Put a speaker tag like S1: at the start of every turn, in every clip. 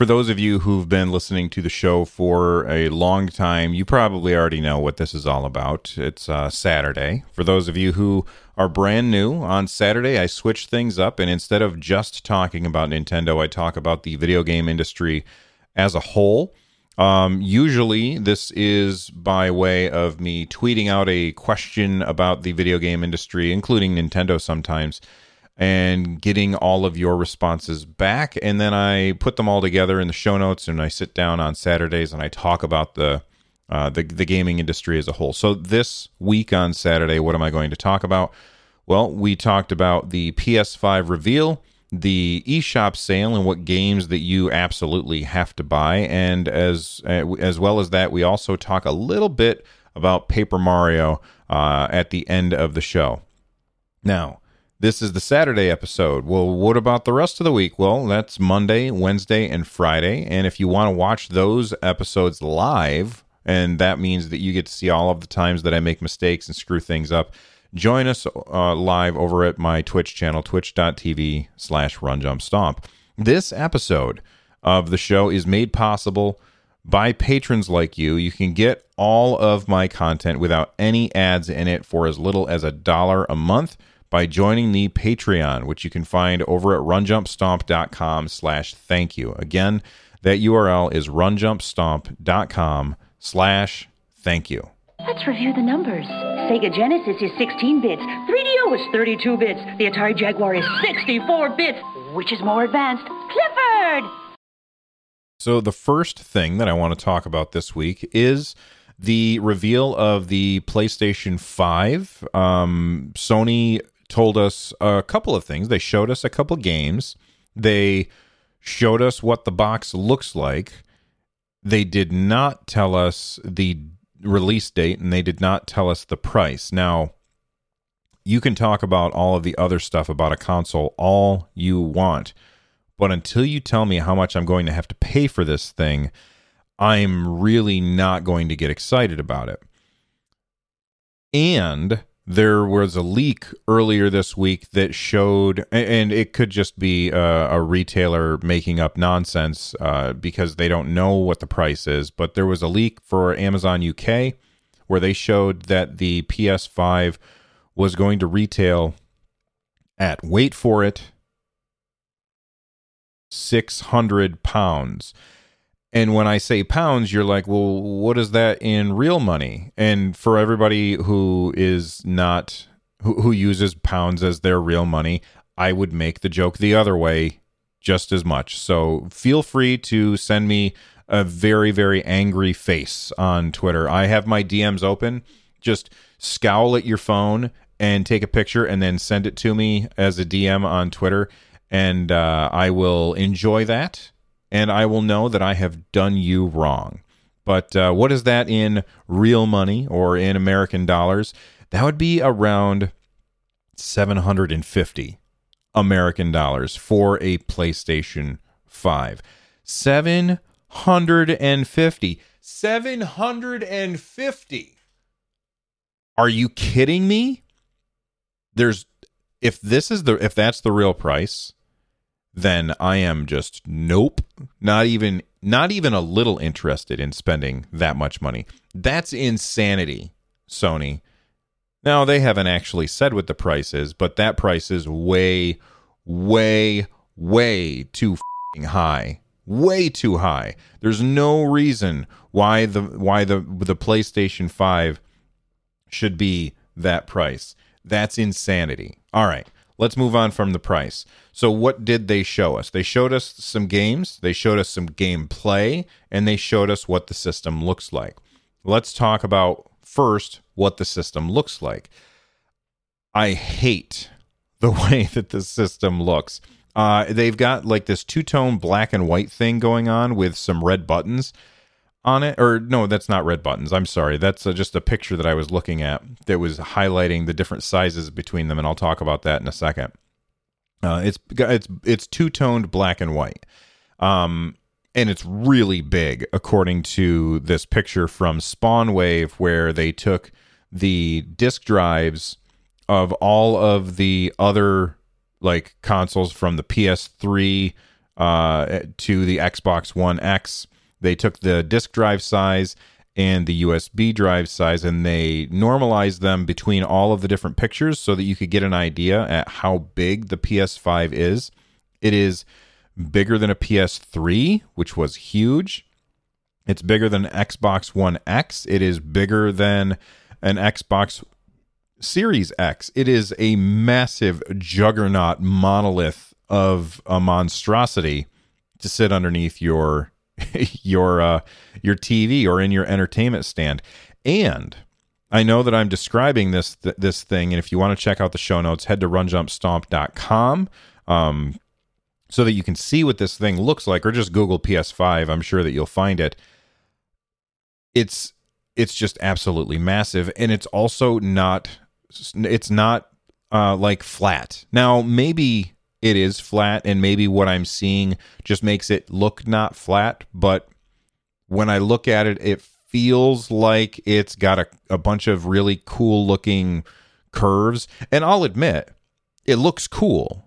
S1: For those of you who've been listening to the show for a long time, you probably already know what this is all about. It's uh, Saturday. For those of you who are brand new, on Saturday I switch things up, and instead of just talking about Nintendo, I talk about the video game industry as a whole. Um, usually, this is by way of me tweeting out a question about the video game industry, including Nintendo sometimes and getting all of your responses back. And then I put them all together in the show notes and I sit down on Saturdays and I talk about the uh, the, the gaming industry as a whole. So this week on Saturday, what am I going to talk about? Well, we talked about the PS5 reveal, the eShop sale, and what games that you absolutely have to buy. And as uh, as well as that, we also talk a little bit about Paper Mario uh, at the end of the show. Now, this is the Saturday episode. Well, what about the rest of the week? Well, that's Monday, Wednesday, and Friday. And if you want to watch those episodes live, and that means that you get to see all of the times that I make mistakes and screw things up, join us uh, live over at my Twitch channel, twitch.tv slash runjumpstomp. This episode of the show is made possible by patrons like you. You can get all of my content without any ads in it for as little as a dollar a month by joining the Patreon, which you can find over at runjumpstomp.com slash thank you. Again, that URL is runjumpstomp.com slash thank you.
S2: Let's review the numbers. Sega Genesis is 16 bits, 3DO is 32 bits, the Atari Jaguar is 64 bits. Which is more advanced? Clifford!
S1: So, the first thing that I want to talk about this week is the reveal of the PlayStation 5. Um, Sony told us a couple of things. They showed us a couple games. They showed us what the box looks like. They did not tell us the release date and they did not tell us the price. Now, you can talk about all of the other stuff about a console all you want, but until you tell me how much I'm going to have to pay for this thing, I'm really not going to get excited about it. And there was a leak earlier this week that showed, and it could just be a, a retailer making up nonsense uh, because they don't know what the price is. But there was a leak for Amazon UK where they showed that the PS5 was going to retail at, wait for it, 600 pounds. And when I say pounds, you're like, well, what is that in real money? And for everybody who is not, who, who uses pounds as their real money, I would make the joke the other way just as much. So feel free to send me a very, very angry face on Twitter. I have my DMs open. Just scowl at your phone and take a picture and then send it to me as a DM on Twitter. And uh, I will enjoy that and I will know that I have done you wrong. But uh, what is that in real money or in American dollars? That would be around 750 American dollars for a PlayStation 5. 750. 750. Are you kidding me? There's if this is the if that's the real price, then I am just nope, not even not even a little interested in spending that much money. That's insanity, Sony. Now they haven't actually said what the price is, but that price is way way way too high. Way too high. There's no reason why the why the the PlayStation 5 should be that price. That's insanity. All right. Let's move on from the price. So, what did they show us? They showed us some games, they showed us some gameplay, and they showed us what the system looks like. Let's talk about first what the system looks like. I hate the way that the system looks. Uh, they've got like this two tone black and white thing going on with some red buttons on it or no that's not red buttons. I'm sorry. That's uh, just a picture that i was looking at that was highlighting the different sizes between them and i'll talk about that in a second. Uh, it's it's it's two toned black and white. Um and it's really big according to this picture from spawnwave where they took the disk drives of all of the other like consoles from the ps3 uh, to the Xbox One X. They took the disk drive size and the USB drive size and they normalized them between all of the different pictures so that you could get an idea at how big the PS5 is. It is bigger than a PS3, which was huge. It's bigger than Xbox One X. It is bigger than an Xbox Series X. It is a massive juggernaut monolith of a monstrosity to sit underneath your your uh, your TV or in your entertainment stand. And I know that I'm describing this th- this thing, and if you want to check out the show notes, head to runjumpstomp.com um, so that you can see what this thing looks like, or just Google PS5. I'm sure that you'll find it. It's it's just absolutely massive, and it's also not it's not uh, like flat. Now maybe it is flat and maybe what I'm seeing just makes it look not flat, but when I look at it, it feels like it's got a, a bunch of really cool looking curves. And I'll admit, it looks cool,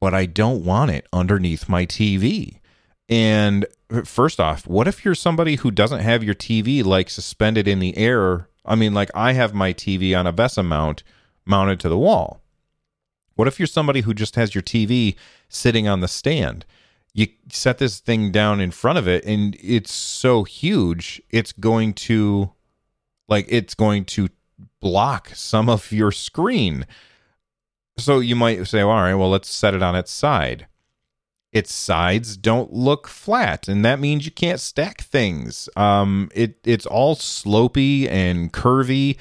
S1: but I don't want it underneath my TV. And uh, first off, what if you're somebody who doesn't have your TV like suspended in the air? I mean, like I have my TV on a VESA mount mounted to the wall. What if you're somebody who just has your TV sitting on the stand? You set this thing down in front of it and it's so huge, it's going to like it's going to block some of your screen. So you might say, well, all right, well, let's set it on its side. Its sides don't look flat, and that means you can't stack things. Um, it it's all slopy and curvy,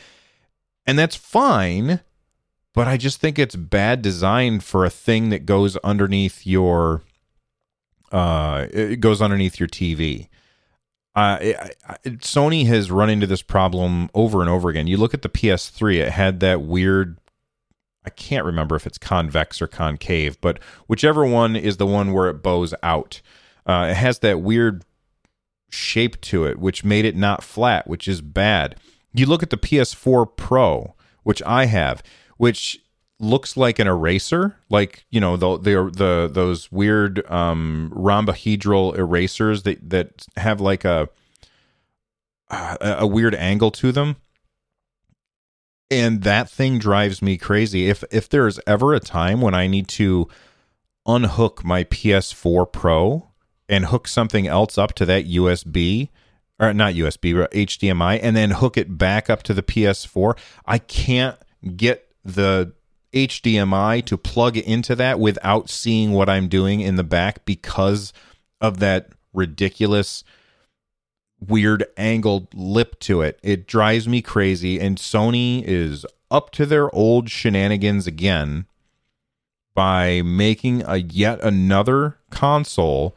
S1: and that's fine but I just think it's bad design for a thing that goes underneath your uh it goes underneath your TV. Uh, it, it, Sony has run into this problem over and over again. You look at the PS3; it had that weird. I can't remember if it's convex or concave, but whichever one is the one where it bows out. Uh, it has that weird shape to it, which made it not flat, which is bad. You look at the PS4 Pro, which I have which looks like an eraser, like you know the the, the those weird um, rhombohedral erasers that that have like a a weird angle to them. And that thing drives me crazy. If if there's ever a time when I need to unhook my PS4 Pro and hook something else up to that USB, or not USB, HDMI, and then hook it back up to the PS4, I can't get the HDMI to plug into that without seeing what I'm doing in the back because of that ridiculous weird angled lip to it. It drives me crazy and Sony is up to their old shenanigans again by making a yet another console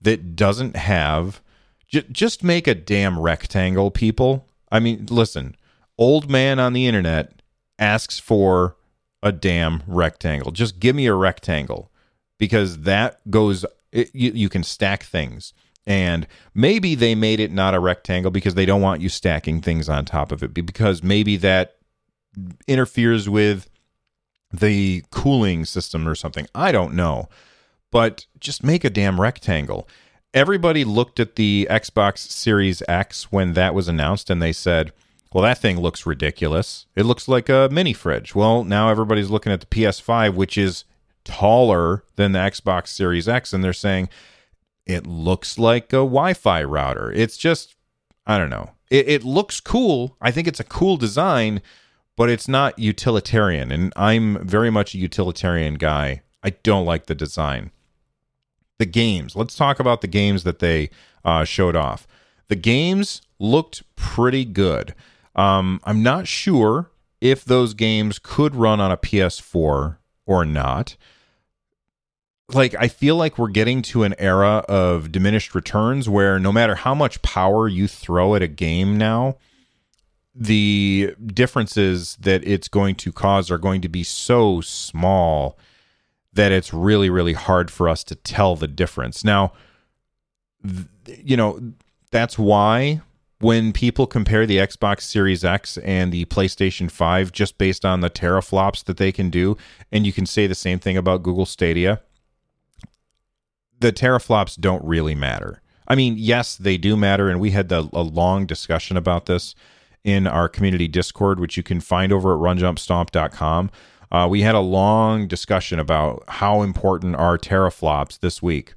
S1: that doesn't have j- just make a damn rectangle people. I mean, listen, old man on the internet asks for a damn rectangle. Just give me a rectangle because that goes, it, you, you can stack things. And maybe they made it not a rectangle because they don't want you stacking things on top of it because maybe that interferes with the cooling system or something. I don't know. But just make a damn rectangle. Everybody looked at the Xbox Series X when that was announced and they said, well, that thing looks ridiculous. It looks like a mini fridge. Well, now everybody's looking at the PS5, which is taller than the Xbox Series X, and they're saying it looks like a Wi Fi router. It's just, I don't know. It, it looks cool. I think it's a cool design, but it's not utilitarian. And I'm very much a utilitarian guy. I don't like the design. The games. Let's talk about the games that they uh, showed off. The games looked pretty good. Um, I'm not sure if those games could run on a PS4 or not. Like, I feel like we're getting to an era of diminished returns where no matter how much power you throw at a game now, the differences that it's going to cause are going to be so small that it's really, really hard for us to tell the difference. Now, th- you know, that's why when people compare the Xbox Series X and the PlayStation 5 just based on the teraflops that they can do, and you can say the same thing about Google Stadia, the teraflops don't really matter. I mean, yes, they do matter, and we had the, a long discussion about this in our community Discord, which you can find over at runjumpstomp.com. Uh, we had a long discussion about how important are teraflops this week.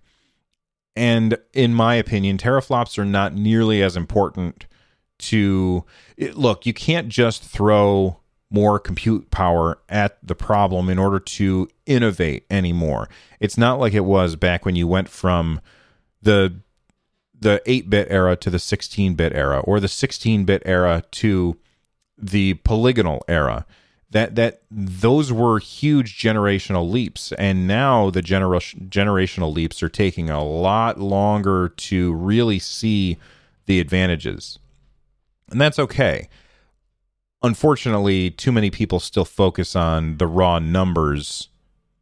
S1: And in my opinion, teraflops are not nearly as important to it, look, you can't just throw more compute power at the problem in order to innovate anymore. It's not like it was back when you went from the the 8-bit era to the 16-bit era or the 16-bit era to the polygonal era that that those were huge generational leaps. And now the generation generational leaps are taking a lot longer to really see the advantages. And that's okay. Unfortunately too many people still focus on the raw numbers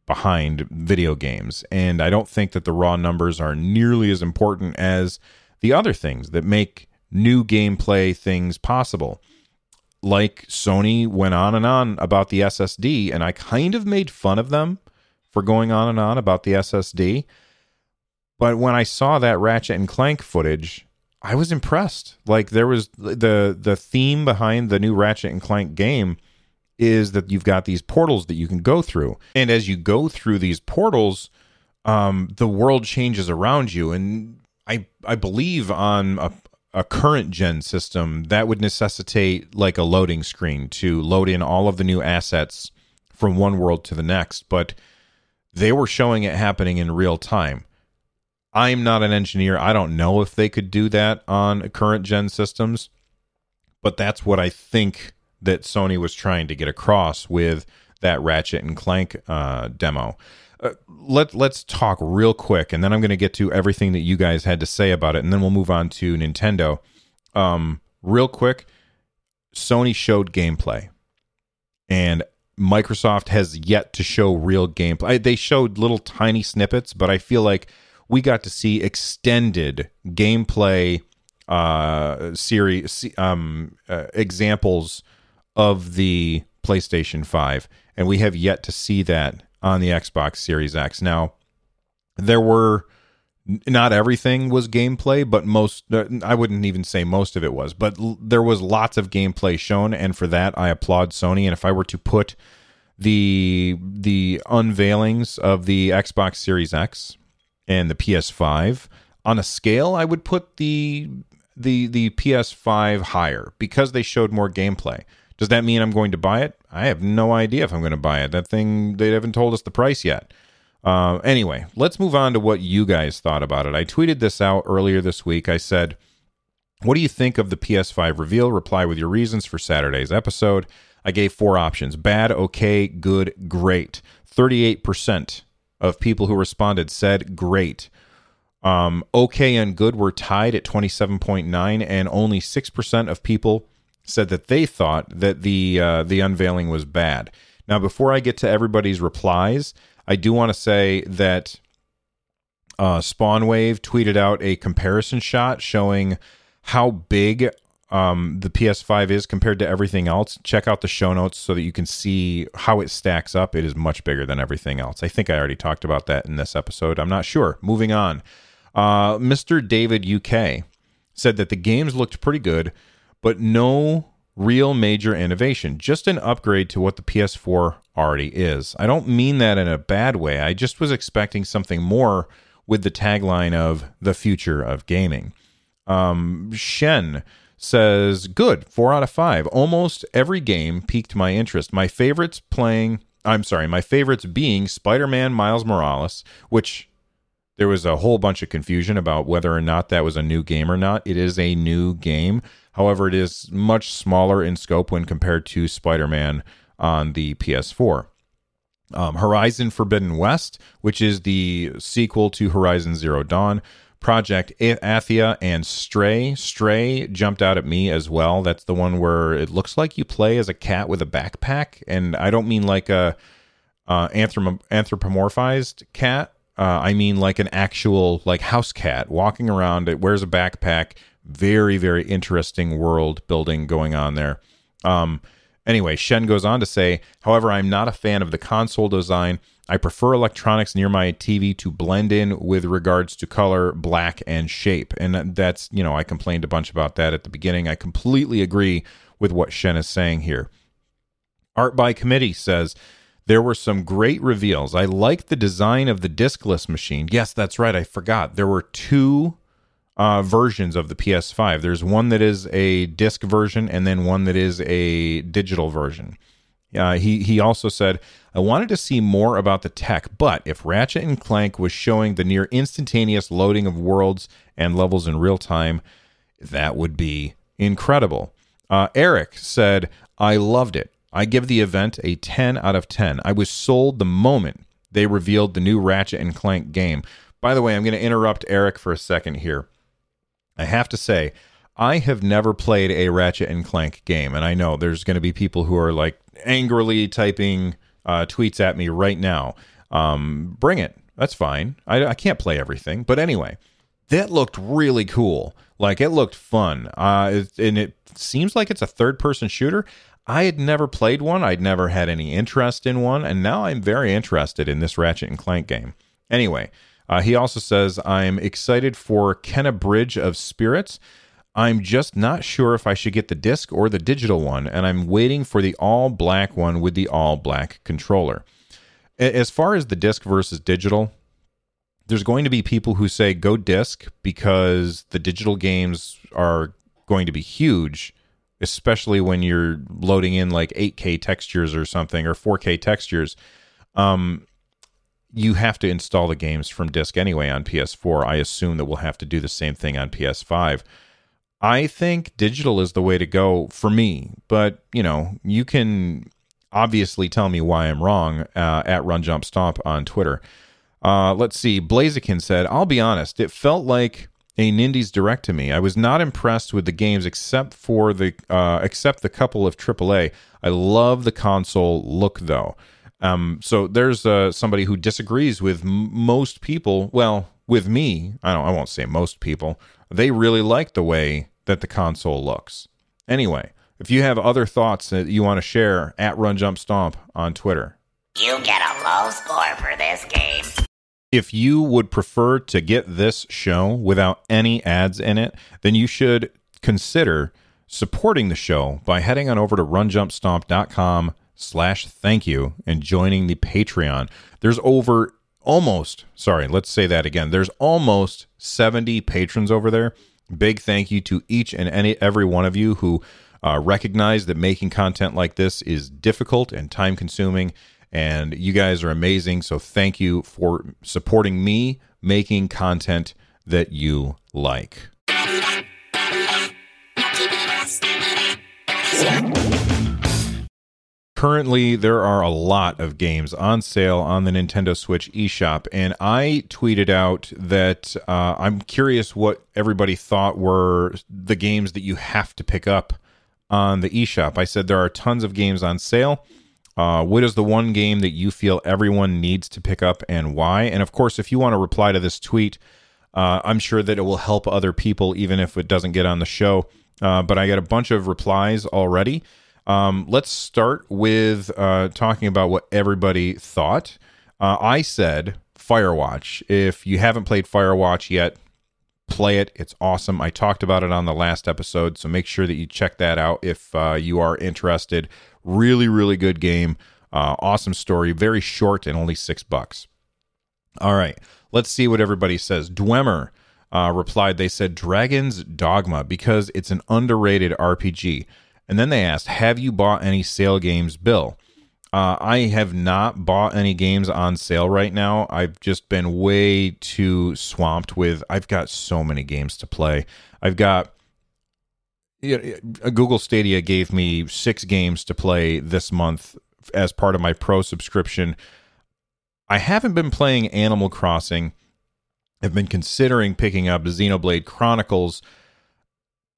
S1: behind video games. And i don't think that the raw numbers are nearly as important as the other things that make new gameplay things possible like Sony went on and on about the SSD, and I kind of made fun of them for going on and on about the SSD. But when I saw that Ratchet and Clank footage, I was impressed. Like there was the the theme behind the new Ratchet and Clank game is that you've got these portals that you can go through, and as you go through these portals, um, the world changes around you. And I I believe on a, a current gen system, that would necessitate like a loading screen to load in all of the new assets from one world to the next. But they were showing it happening in real time. I'm not an engineer. I don't know if they could do that on current gen systems, but that's what I think that Sony was trying to get across with that Ratchet and Clank uh, demo. Uh, let let's talk real quick, and then I'm going to get to everything that you guys had to say about it, and then we'll move on to Nintendo. Um, real quick, Sony showed gameplay, and Microsoft has yet to show real gameplay. They showed little tiny snippets, but I feel like we got to see extended gameplay uh, series um, uh, examples of the PlayStation 5, and we have yet to see that on the Xbox Series X. Now, there were not everything was gameplay, but most uh, I wouldn't even say most of it was, but l- there was lots of gameplay shown and for that I applaud Sony and if I were to put the the unveilings of the Xbox Series X and the PS5 on a scale, I would put the the the PS5 higher because they showed more gameplay. Does that mean I'm going to buy it? I have no idea if I'm going to buy it. That thing, they haven't told us the price yet. Uh, anyway, let's move on to what you guys thought about it. I tweeted this out earlier this week. I said, What do you think of the PS5 reveal? Reply with your reasons for Saturday's episode. I gave four options bad, okay, good, great. 38% of people who responded said great. Um, okay and good were tied at 27.9, and only 6% of people said that they thought that the uh, the unveiling was bad. Now, before I get to everybody's replies, I do want to say that uh, Spawnwave tweeted out a comparison shot showing how big um, the PS5 is compared to everything else. Check out the show notes so that you can see how it stacks up. It is much bigger than everything else. I think I already talked about that in this episode. I'm not sure. Moving on. Uh, Mr. David UK said that the games looked pretty good, but no real major innovation, just an upgrade to what the PS4 already is. I don't mean that in a bad way. I just was expecting something more with the tagline of the future of gaming. Um, Shen says, good, four out of five. Almost every game piqued my interest. My favorites playing, I'm sorry, my favorites being Spider Man Miles Morales, which there was a whole bunch of confusion about whether or not that was a new game or not. It is a new game. However, it is much smaller in scope when compared to Spider Man on the PS4. Um, Horizon Forbidden West, which is the sequel to Horizon Zero Dawn, Project Athia, and Stray. Stray jumped out at me as well. That's the one where it looks like you play as a cat with a backpack, and I don't mean like a uh, anthrop- anthropomorphized cat. Uh, I mean like an actual like house cat walking around. It wears a backpack very very interesting world building going on there um Anyway, Shen goes on to say, however, I'm not a fan of the console design. I prefer electronics near my TV to blend in with regards to color, black, and shape. And that's, you know, I complained a bunch about that at the beginning. I completely agree with what Shen is saying here. Art by Committee says, there were some great reveals. I liked the design of the discless machine. Yes, that's right. I forgot. There were two uh, versions of the PS5. There's one that is a disc version, and then one that is a digital version. Uh, he he also said, "I wanted to see more about the tech, but if Ratchet and Clank was showing the near instantaneous loading of worlds and levels in real time, that would be incredible." Uh, Eric said, "I loved it. I give the event a 10 out of 10. I was sold the moment they revealed the new Ratchet and Clank game." By the way, I'm going to interrupt Eric for a second here. I have to say, I have never played a Ratchet and Clank game, and I know there's going to be people who are like angrily typing uh, tweets at me right now. Um, bring it. That's fine. I, I can't play everything, but anyway, that looked really cool. Like it looked fun, uh, and it seems like it's a third-person shooter. I had never played one. I'd never had any interest in one, and now I'm very interested in this Ratchet and Clank game. Anyway, uh, he also says, I'm excited for Kena Bridge of Spirits. I'm just not sure if I should get the disc or the digital one, and I'm waiting for the all black one with the all black controller. As far as the disc versus digital, there's going to be people who say go disc because the digital games are going to be huge, especially when you're loading in like 8K textures or something or 4K textures. Um, you have to install the games from disk anyway on PS4. I assume that we'll have to do the same thing on PS5. I think digital is the way to go for me, but you know, you can obviously tell me why I'm wrong uh, at Run Jump Stomp on Twitter. Uh, let's see. Blaziken said, "I'll be honest. It felt like a Nindies direct to me. I was not impressed with the games except for the uh, except the couple of AAA. I love the console look though." Um, so there's uh, somebody who disagrees with m- most people. Well, with me, I don't. I won't say most people. They really like the way that the console looks. Anyway, if you have other thoughts that you want to share, at Run Jump Stomp on Twitter.
S3: You get a low score for this game.
S1: If you would prefer to get this show without any ads in it, then you should consider supporting the show by heading on over to runjumpstomp.com slash thank you and joining the Patreon. There's over almost, sorry, let's say that again. There's almost 70 patrons over there. Big thank you to each and any every one of you who uh, recognize that making content like this is difficult and time consuming. And you guys are amazing. So thank you for supporting me making content that you like. Currently, there are a lot of games on sale on the Nintendo Switch eShop, and I tweeted out that uh, I'm curious what everybody thought were the games that you have to pick up on the eShop. I said there are tons of games on sale. Uh, what is the one game that you feel everyone needs to pick up and why? And of course, if you want to reply to this tweet, uh, I'm sure that it will help other people, even if it doesn't get on the show. Uh, but I got a bunch of replies already. Um, let's start with uh, talking about what everybody thought. Uh, I said Firewatch. If you haven't played Firewatch yet, play it. It's awesome. I talked about it on the last episode, so make sure that you check that out if uh, you are interested. Really, really good game. Uh, awesome story. Very short and only six bucks. All right, let's see what everybody says. Dwemer uh, replied. They said Dragon's Dogma because it's an underrated RPG. And then they asked, Have you bought any sale games, Bill? Uh, I have not bought any games on sale right now. I've just been way too swamped with. I've got so many games to play. I've got. You know, Google Stadia gave me six games to play this month as part of my pro subscription. I haven't been playing Animal Crossing. I've been considering picking up Xenoblade Chronicles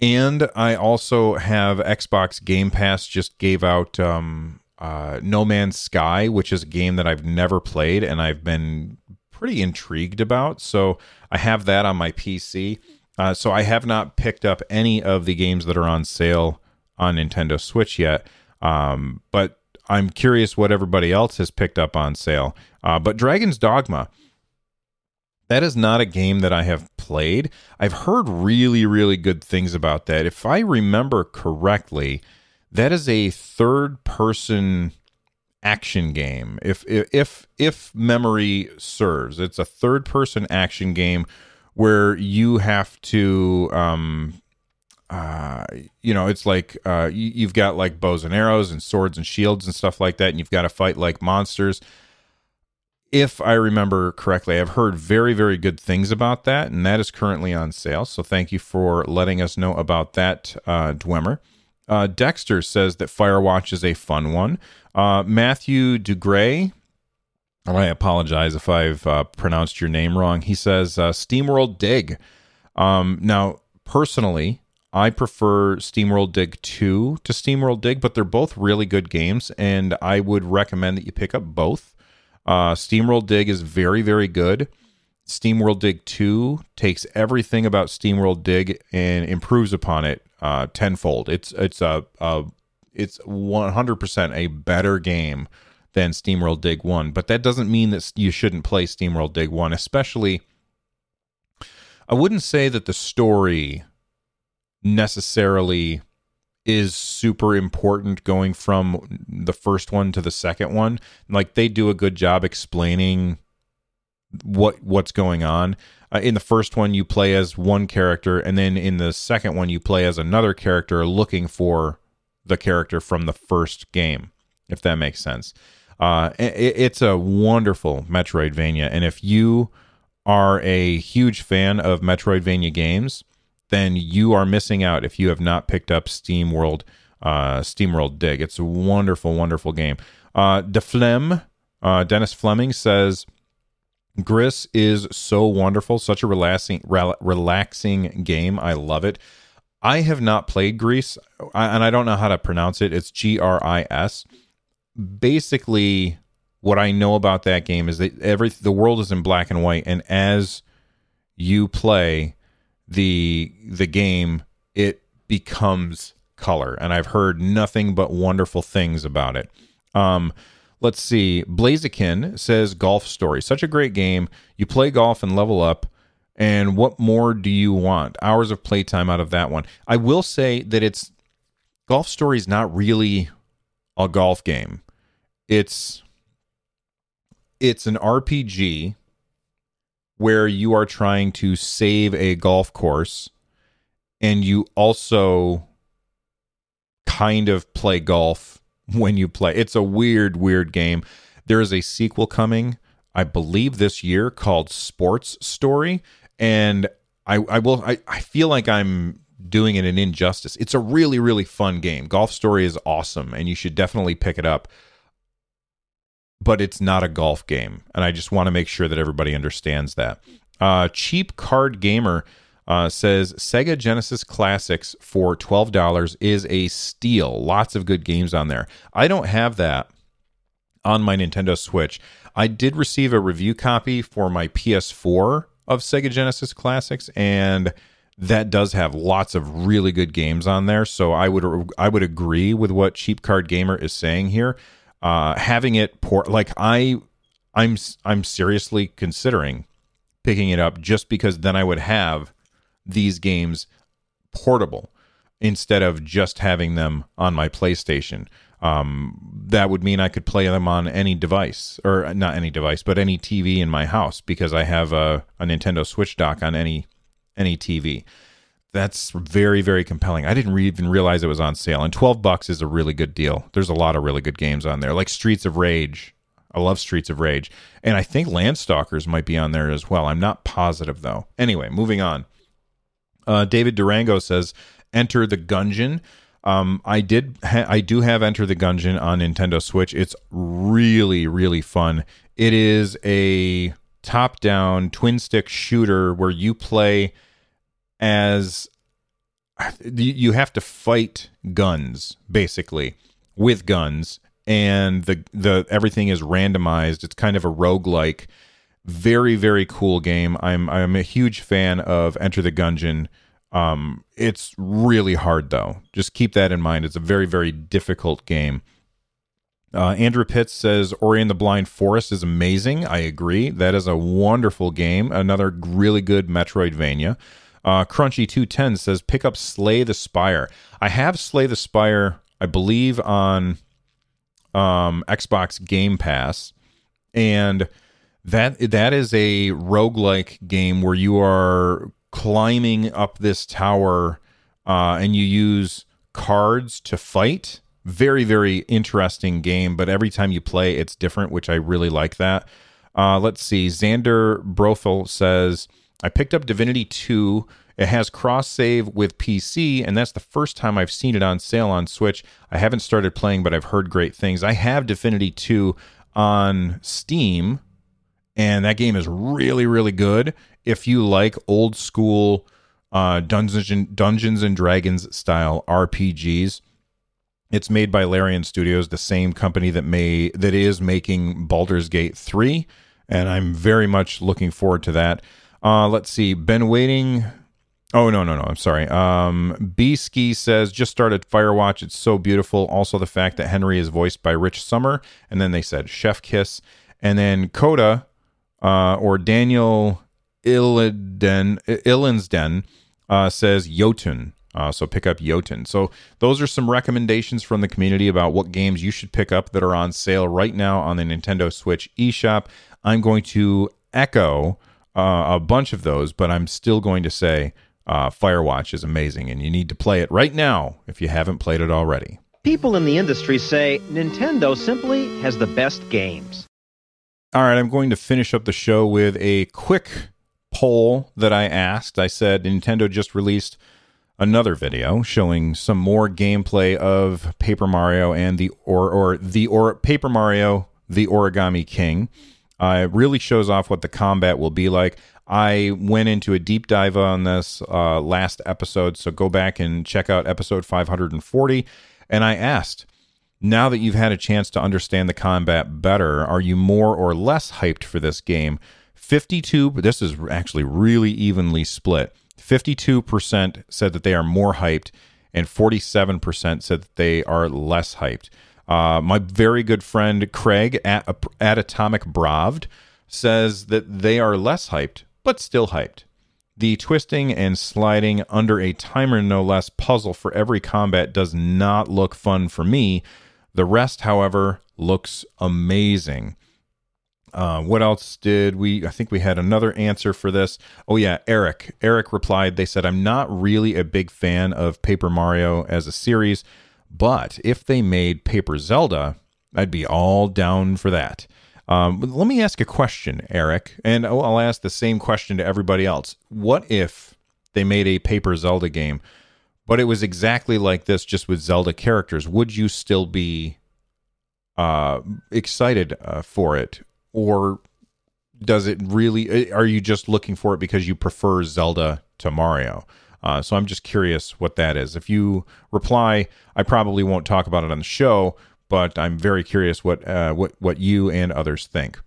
S1: and I also have Xbox Game Pass just gave out um, uh, No Man's Sky, which is a game that I've never played and I've been pretty intrigued about. So I have that on my PC. Uh, so I have not picked up any of the games that are on sale on Nintendo Switch yet. Um, but I'm curious what everybody else has picked up on sale. Uh, but Dragon's Dogma, that is not a game that I have played. I've heard really, really good things about that. If I remember correctly, that is a third person action game. If if if memory serves, it's a third person action game where you have to um uh, you know, it's like uh, you, have got like bows and arrows and swords and shields and stuff like that, and you've got to fight like monsters. If I remember correctly, I've heard very, very good things about that, and that is currently on sale. So thank you for letting us know about that, uh, Dwemer. Uh, Dexter says that Firewatch is a fun one. Uh, Matthew Dugray, I apologize if I've uh, pronounced your name wrong. He says uh, SteamWorld Dig. Um, now, personally, I prefer SteamWorld Dig 2 to SteamWorld Dig, but they're both really good games, and I would recommend that you pick up both. Uh, SteamWorld Dig is very, very good. SteamWorld Dig 2 takes everything about SteamWorld Dig and improves upon it uh, tenfold. It's it's a, a it's 100% a better game than SteamWorld Dig 1, but that doesn't mean that you shouldn't play SteamWorld Dig 1, especially I wouldn't say that the story necessarily is super important going from the first one to the second one. Like they do a good job explaining what what's going on. Uh, in the first one, you play as one character, and then in the second one, you play as another character, looking for the character from the first game. If that makes sense, uh, it, it's a wonderful Metroidvania, and if you are a huge fan of Metroidvania games, then you are missing out if you have not picked up Steam World, uh, Steam World Dig. It's a wonderful, wonderful game. Uh, De uh, Dennis Fleming says Gris is so wonderful, such a relaxing, relaxing game. I love it. I have not played Gris, and I don't know how to pronounce it. It's G R I S. Basically, what I know about that game is that every the world is in black and white, and as you play the the game, it becomes color, and I've heard nothing but wonderful things about it. Um, Let's see. Blaziken says Golf Story. Such a great game. You play golf and level up. And what more do you want? Hours of playtime out of that one. I will say that it's Golf Story is not really a golf game. It's it's an RPG where you are trying to save a golf course and you also kind of play golf when you play. It's a weird, weird game. There is a sequel coming, I believe, this year called Sports Story, and I, I will. I, I feel like I'm doing it an injustice. It's a really, really fun game. Golf Story is awesome, and you should definitely pick it up. But it's not a golf game, and I just want to make sure that everybody understands that. Uh, cheap card gamer uh, says Sega Genesis Classics for $12 is a steal. Lots of good games on there. I don't have that on my Nintendo Switch. I did receive a review copy for my PS4 of Sega Genesis Classics, and that does have lots of really good games on there. So I would I would agree with what Cheap Card Gamer is saying here. Uh, having it port like I I'm I'm seriously considering picking it up just because then I would have these games portable instead of just having them on my PlayStation. Um, that would mean I could play them on any device, or not any device, but any TV in my house because I have a, a Nintendo Switch dock on any any TV. That's very very compelling. I didn't re- even realize it was on sale, and twelve bucks is a really good deal. There's a lot of really good games on there, like Streets of Rage. I love Streets of Rage, and I think Landstalkers might be on there as well. I'm not positive though. Anyway, moving on. Uh, David Durango says, "Enter the Gungeon." Um, I did, ha- I do have Enter the Gungeon on Nintendo Switch. It's really, really fun. It is a top-down twin stick shooter where you play as you have to fight guns basically with guns and the the everything is randomized it's kind of a roguelike very very cool game i'm i'm a huge fan of enter the gungeon Um, it's really hard though. Just keep that in mind. It's a very very difficult game. Uh, Andrew Pitts says Ori and the Blind Forest is amazing. I agree. That is a wonderful game. Another really good Metroidvania. Uh, Crunchy two ten says pick up Slay the Spire. I have Slay the Spire, I believe, on um, Xbox Game Pass, and that that is a roguelike game where you are climbing up this tower uh, and you use cards to fight. Very, very interesting game, but every time you play, it's different, which I really like that. Uh, let's see. Xander Brothel says, I picked up Divinity 2. It has cross save with PC, and that's the first time I've seen it on sale on Switch. I haven't started playing, but I've heard great things. I have Divinity 2 on Steam, and that game is really, really good. If you like old school uh, Dungeons and, Dungeons and Dragons style RPGs, it's made by Larian Studios, the same company that may that is making Baldur's Gate 3, and I'm very much looking forward to that. Uh, let's see. Been waiting. Oh no no no! I'm sorry. Um, B Ski says just started Firewatch. It's so beautiful. Also the fact that Henry is voiced by Rich Sommer, and then they said Chef Kiss, and then Coda, uh, or Daniel Illiden Illinsden uh, says Jotun. Uh, so pick up Jotun. So those are some recommendations from the community about what games you should pick up that are on sale right now on the Nintendo Switch eShop. I'm going to echo uh, a bunch of those, but I'm still going to say uh, Firewatch is amazing, and you need to play it right now if you haven't played it already.
S4: People in the industry say Nintendo simply has the best games.
S1: All right, I'm going to finish up the show with a quick poll that I asked. I said Nintendo just released another video showing some more gameplay of Paper Mario and the or or the or Paper Mario the Origami King. Uh, it really shows off what the combat will be like. I went into a deep dive on this uh, last episode, so go back and check out episode 540. And I asked, now that you've had a chance to understand the combat better, are you more or less hyped for this game? 52, this is actually really evenly split. 52% said that they are more hyped, and 47% said that they are less hyped. Uh, my very good friend Craig at, at Atomic Bravd says that they are less hyped, but still hyped. The twisting and sliding under a timer, no less, puzzle for every combat does not look fun for me. The rest, however, looks amazing. Uh, what else did we? I think we had another answer for this. Oh, yeah, Eric. Eric replied, They said, I'm not really a big fan of Paper Mario as a series, but if they made Paper Zelda, I'd be all down for that. Um, let me ask a question, Eric, and I'll ask the same question to everybody else. What if they made a Paper Zelda game, but it was exactly like this, just with Zelda characters? Would you still be uh, excited uh, for it, or does it really? Uh, are you just looking for it because you prefer Zelda to Mario? Uh, so I'm just curious what that is. If you reply, I probably won't talk about it on the show, but I'm very curious what uh, what what you and others think.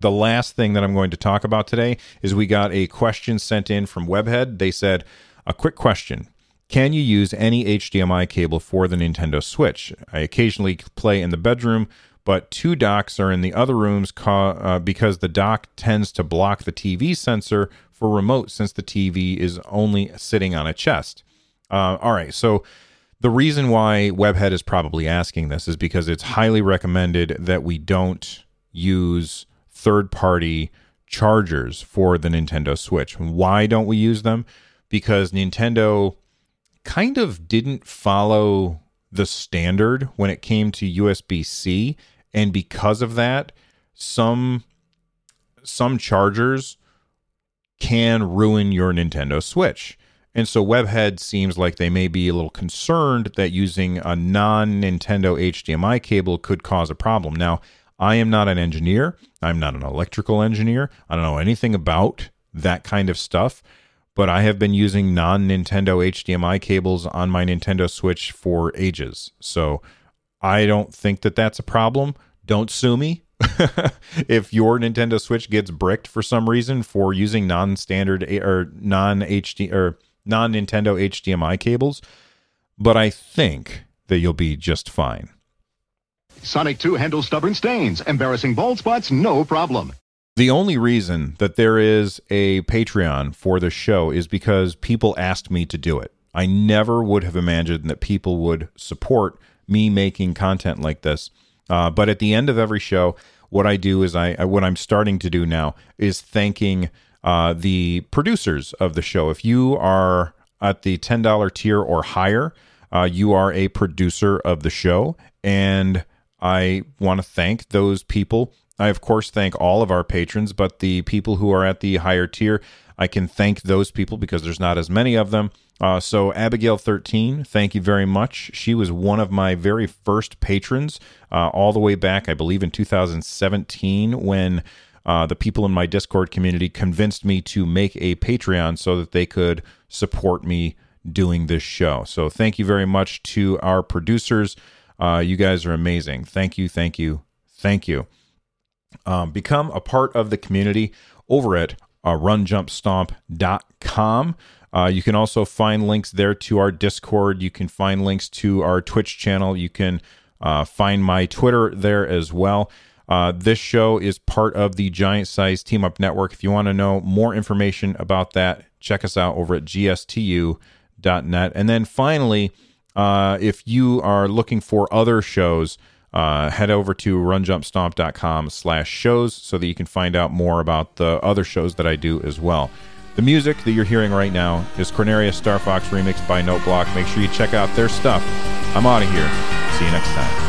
S1: The last thing that I'm going to talk about today is we got a question sent in from Webhead. They said, "A quick question: Can you use any HDMI cable for the Nintendo Switch? I occasionally play in the bedroom." But two docks are in the other rooms ca- uh, because the dock tends to block the TV sensor for remote since the TV is only sitting on a chest. Uh, all right, so the reason why Webhead is probably asking this is because it's highly recommended that we don't use third party chargers for the Nintendo Switch. Why don't we use them? Because Nintendo kind of didn't follow the standard when it came to USB C. And because of that, some some chargers can ruin your Nintendo Switch. And so Webhead seems like they may be a little concerned that using a non Nintendo HDMI cable could cause a problem. Now, I am not an engineer. I'm not an electrical engineer. I don't know anything about that kind of stuff, but I have been using non Nintendo HDMI cables on my Nintendo Switch for ages. So I don't think that that's a problem. Don't sue me. if your Nintendo Switch gets bricked for some reason for using non-standard or non-HD or non Nintendo HDMI cables, but I think that you'll be just fine.
S5: Sonic 2 handles stubborn stains. Embarrassing bald spots, no problem.
S1: The only reason that there is a Patreon for the show is because people asked me to do it. I never would have imagined that people would support me making content like this. Uh, but at the end of every show, what I do is I what I'm starting to do now is thanking uh, the producers of the show. If you are at the ten dollar tier or higher, uh, you are a producer of the show, and I want to thank those people. I of course thank all of our patrons, but the people who are at the higher tier, I can thank those people because there's not as many of them. Uh, so Abigail thirteen, thank you very much. She was one of my very first patrons, uh, all the way back, I believe, in 2017 when. Uh, the people in my Discord community convinced me to make a Patreon so that they could support me doing this show. So, thank you very much to our producers. Uh, you guys are amazing. Thank you, thank you, thank you. Um, become a part of the community over at uh, runjumpstomp.com. Uh, you can also find links there to our Discord. You can find links to our Twitch channel. You can uh, find my Twitter there as well. Uh, this show is part of the Giant Size Team Up Network. If you want to know more information about that, check us out over at gstu.net. And then finally, uh, if you are looking for other shows, uh, head over to runjumpstomp.com slash shows so that you can find out more about the other shows that I do as well. The music that you're hearing right now is Corneria Star Fox remixed by Noteblock. Make sure you check out their stuff. I'm out of here. See you next time.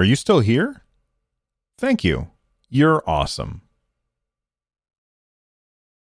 S1: Are you still here? Thank you. You're awesome.